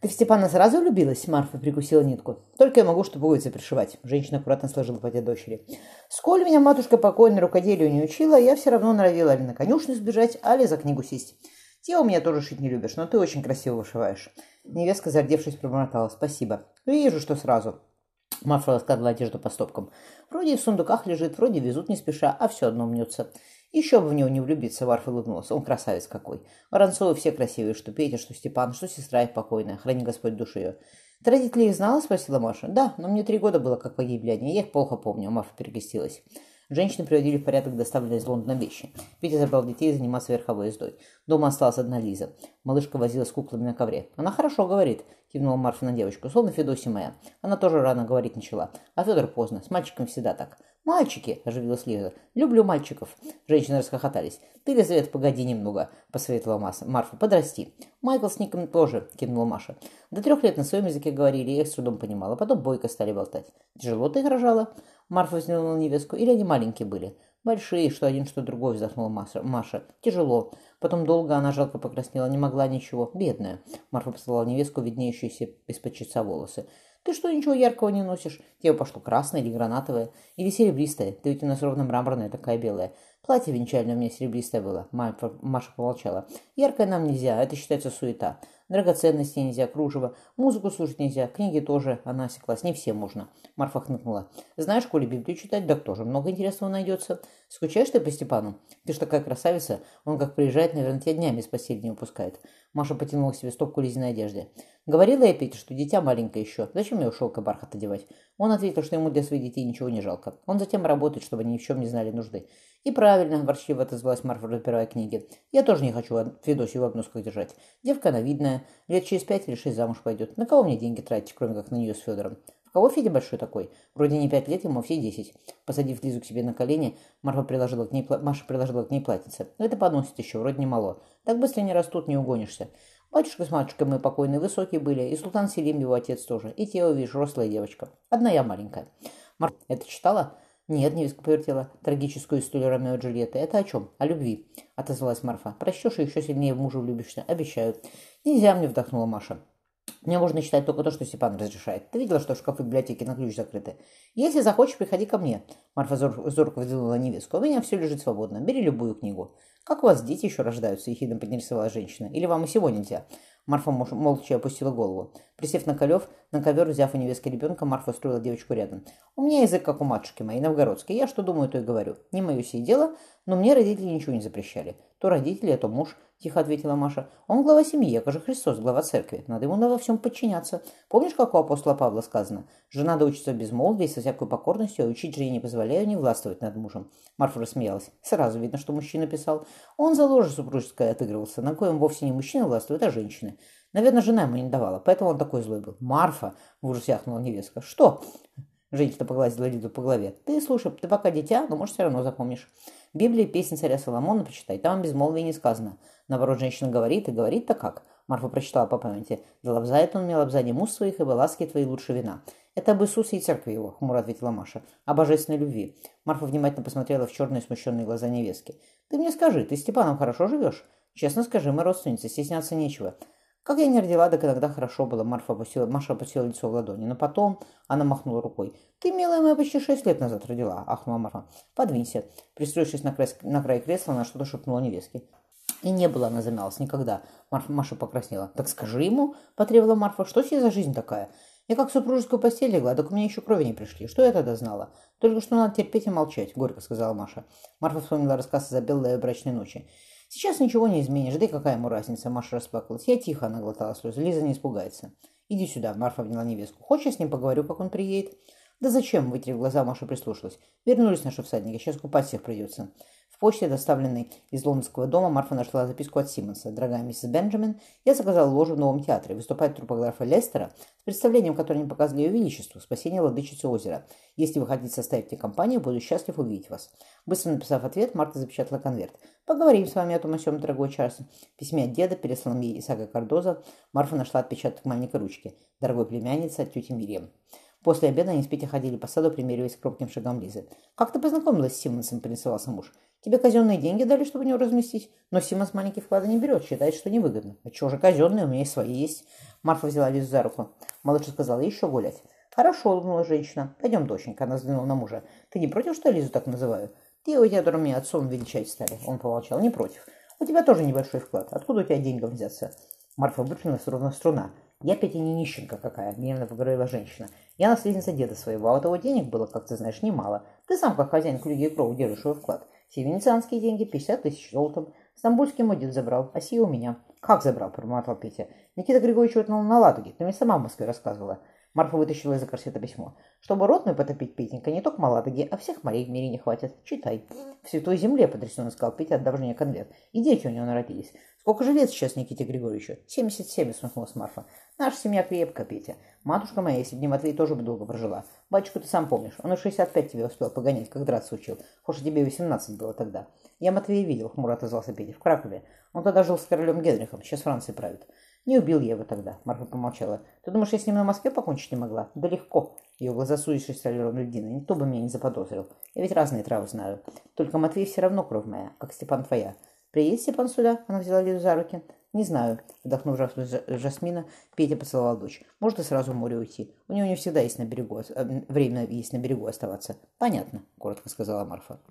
Ты в Степана сразу влюбилась? Марфа прикусила нитку. Только я могу что пуговицы пришивать. Женщина аккуратно сложила платье дочери. Сколь меня матушка покойно рукоделию не учила, я все равно норовила али на конюшню сбежать, али за книгу сесть. Те у меня тоже шить не любишь, но ты очень красиво вышиваешь. Невестка, зардевшись, пробормотала. Спасибо. Вижу, что сразу. Марфа раскладывала одежду по стопкам. Вроде в сундуках лежит, вроде везут не спеша, а все одно мнется. Еще бы в него не влюбиться, Варфа улыбнулся. Он красавец какой. Воронцовы все красивые, что Петя, что Степан, что сестра их покойная. Храни Господь душу ее. Ты родителей знала? Спросила Маша. Да, но мне три года было, как погибли они. Я их плохо помню. Марфа перекрестилась. Женщины приводили в порядок доставленные из Лондона вещи. Петя забрал детей заниматься верховой ездой. Дома осталась одна Лиза. Малышка возилась с куклами на ковре. «Она хорошо говорит», — кивнула Марфа на девочку. «Словно Федосия моя. Она тоже рано говорить начала. А Федор поздно. С мальчиком всегда так. «Мальчики!» – оживилась Лиза. «Люблю мальчиков!» Женщины расхохотались. «Ты, Лизавета, погоди немного!» – посоветовала Маса. Марфа. «Подрасти!» «Майкл с Ником тоже!» – кинула Маша. До трех лет на своем языке говорили, я их с трудом понимала. Потом бойко стали болтать. «Тяжело ты их рожала?» Марфа взглянула на невестку. «Или они маленькие были?» «Большие, что один, что другой», – вздохнула Маша. Маша. «Тяжело. Потом долго она жалко покраснела, не могла ничего. Бедная». Марфа послала невестку, виднеющуюся из-под чеца волосы. Ты что, ничего яркого не носишь? Тебе пошло красное или гранатовое? Или серебристое? Ты ведь у нас ровно мраморная, такая белая. Платье венчальное у меня серебристое было. Маша помолчала. Яркое нам нельзя, это считается суета. Драгоценности нельзя, кружево. Музыку слушать нельзя, книги тоже. Она осеклась. Не все можно. Марфа хныкнула. Знаешь, коли Библию читать, так тоже много интересного найдется. Скучаешь ты по Степану? Ты ж такая красавица. Он как приезжает, наверное, тебя днями с постели не упускает. Маша потянула к себе стопку Лизиной одежды. Говорила я Пете, что дитя маленькое еще. Зачем мне шелк и бархат одевать? Он ответил, что ему для своих детей ничего не жалко. Он затем работает, чтобы они ни в чем не знали нужды. И правильно, ворчливо отозвалась Марфа, разбирая книги. Я тоже не хочу Федосию в обносках держать. Девка она видная. Лет через пять или шесть замуж пойдет. На кого мне деньги тратить, кроме как на нее с Федором? В кого Федя большой такой? Вроде не пять лет, ему все десять. Посадив Лизу к себе на колени, Марфа приложила к ней, Маша приложила к ней платьице. Это подносит еще, вроде не мало. Так быстро не растут, не угонишься. Батюшка с матушкой мы покойные высокие были, и Султан Селим его отец тоже. И те, увидишь, рослая девочка. Одна я маленькая. Мар... Это читала? Нет, невестка повертела трагическую историю Ромео и Джульетты. Это о чем? О любви, отозвалась Марфа. Прощешь и еще сильнее в мужа влюбишься. Обещаю. Нельзя мне, вдохнула Маша. Мне можно читать только то, что Степан разрешает. Ты видела, что шкафы библиотеки на ключ закрыты? Если захочешь, приходи ко мне. Марфа зор, зорко выдвинула невестку. У меня все лежит свободно. Бери любую книгу. «Как у вас дети еще рождаются?» – ехидно поинтересовалась женщина. «Или вам и всего нельзя?» Марфа молча опустила голову. Присев на колев, на ковер, взяв у невестки ребенка, Марфа устроила девочку рядом. «У меня язык, как у матушки моей, новгородской. Я что думаю, то и говорю. Не мое сие дело, но мне родители ничего не запрещали. То родители, а то муж. — тихо ответила Маша. «Он глава семьи, я же Христос, глава церкви. Надо ему во всем подчиняться. Помнишь, как у апостола Павла сказано? Жена доучится безмолвие, со всякой покорностью, а учить жене не позволяю не властвовать над мужем». Марфа рассмеялась. Сразу видно, что мужчина писал. Он за ложе супружеское отыгрывался, на коем вовсе не мужчина властвует, а женщины. Наверное, жена ему не давала, поэтому он такой злой был. «Марфа!» — в ужасе ахнула невестка. «Что?» Женщина погладила Лиду по голове. «Ты слушай, ты пока дитя, но, может, все равно запомнишь. Библия, песня царя Соломона почитай, там безмолвие не сказано. Наоборот, женщина говорит, и говорит-то как. Марфа прочитала по памяти. «Да лобзает он мне лобзание муж своих, ибо ласки твои лучше вина». «Это об Иисусе и церкви его», — хмуро ответила Маша. «О божественной любви». Марфа внимательно посмотрела в черные смущенные глаза невестки. «Ты мне скажи, ты с Степаном хорошо живешь? Честно скажи, мы родственницы, стесняться нечего. Как я не родила, так иногда хорошо было. Марфа опустила, Маша опустила лицо в ладони. Но потом она махнула рукой. «Ты, милая моя, почти шесть лет назад родила», — ахнула Марфа. «Подвинься». Пристроившись на край, на край кресла, она что-то шепнула невестке. И не было она замялась никогда. Марфа, Маша покраснела. «Так скажи ему», — потребовала Марфа, — «что себе за жизнь такая? Я как в супружескую постель легла, так у меня еще крови не пришли. Что я тогда знала? Только что надо терпеть и молчать», — горько сказала Маша. Марфа вспомнила рассказ Изабеллы о брачной ночи. «Сейчас ничего не изменишь, да и какая ему разница?» Маша расплакалась. Я тихо наглотала слезы. Лиза не испугается. «Иди сюда», — Марфа обняла невестку. «Хочешь, я с ним поговорю, как он приедет?» «Да зачем?» — вытерев глаза, Маша прислушалась. «Вернулись наши всадники, сейчас купать всех придется». В почте, доставленной из лондонского дома, Марфа нашла записку от Симмонса. «Дорогая миссис Бенджамин, я заказала ложу в новом театре. Выступает трупографа Лестера с представлением, которое не показали ее величеству, спасение владычицы озера. Если вы хотите составить мне компанию, буду счастлив увидеть вас». Быстро написав ответ, Марта запечатала конверт. «Поговорим с вами о том о сём, дорогой Чарльз». Письме от деда, пересланном ей Исаака Кардоза, Марфа нашла отпечаток маленькой ручки. «Дорогой племянница от тети Мирьям». После обеда они с Петей ходили по саду, примериваясь к крупным шагам Лизы. «Как ты познакомилась с Симмонсом?» – поинтересовался муж. Тебе казенные деньги дали, чтобы него разместить, но Симонс маленький вклады не берет, считает, что невыгодно. А чего же казенные, у меня и свои есть. Марфа взяла Лизу за руку. Малыша сказала, еще гулять. Хорошо, улыбнулась женщина. Пойдем, доченька. Она взглянула на мужа. Ты не против, что я Лизу так называю? Ты у тебя меня отцом величать стали. Он помолчал. Не против. У тебя тоже небольшой вклад. Откуда у тебя деньгам взяться? Марфа выпрямилась ровно струна. «Я, Петя, не нищенка какая», — гневно поговорила женщина. «Я наследница деда своего, а у того денег было, как ты знаешь, немало. Ты сам, как хозяин и Кроу, держишь свой вклад. Все венецианские деньги, 50 тысяч золотом. Стамбульский мой дед забрал, а сие у меня». «Как забрал?» — промотал Петя. «Никита Григорьевич отнул на Ладоге. Ты мне сама в Москве рассказывала». Марфа вытащила из-за корсета письмо. «Чтобы ротную потопить, Петенька, не только Маладоги, а всех морей в мире не хватит. Читай». «В святой земле», — потрясенно сказал Петя, отдав жене конверт. «И дети у него народились. Сколько же лет сейчас Никите Григорьевичу?» «Семьдесят семь», — усмехнулась Марфа. «Наша семья крепкая, Петя. Матушка моя, если бы не Матвей, тоже бы долго прожила. Батюшку ты сам помнишь. Он и 65 тебе успел погонять, как драться учил. Хоть тебе 18 было тогда. Я Матвея видел, хмуро отозвался Петя, в Кракове. Он тогда жил с королем Генрихом, сейчас Франции правит. Не убил я его тогда, Марфа помолчала. Ты думаешь, я с ним на Москве покончить не могла? Да легко. Ее глаза сузившись стали ровно. Никто бы меня не заподозрил. Я ведь разные травы знаю. Только Матвей все равно кровь моя, как Степан твоя. Приедет Степан сюда? Она взяла Лизу за руки. Не знаю. Вдохнув Жасмина, Петя поцеловал дочь. Может и сразу в море уйти. У него не всегда есть на берегу, время есть на берегу оставаться. Понятно, коротко сказала Марфа.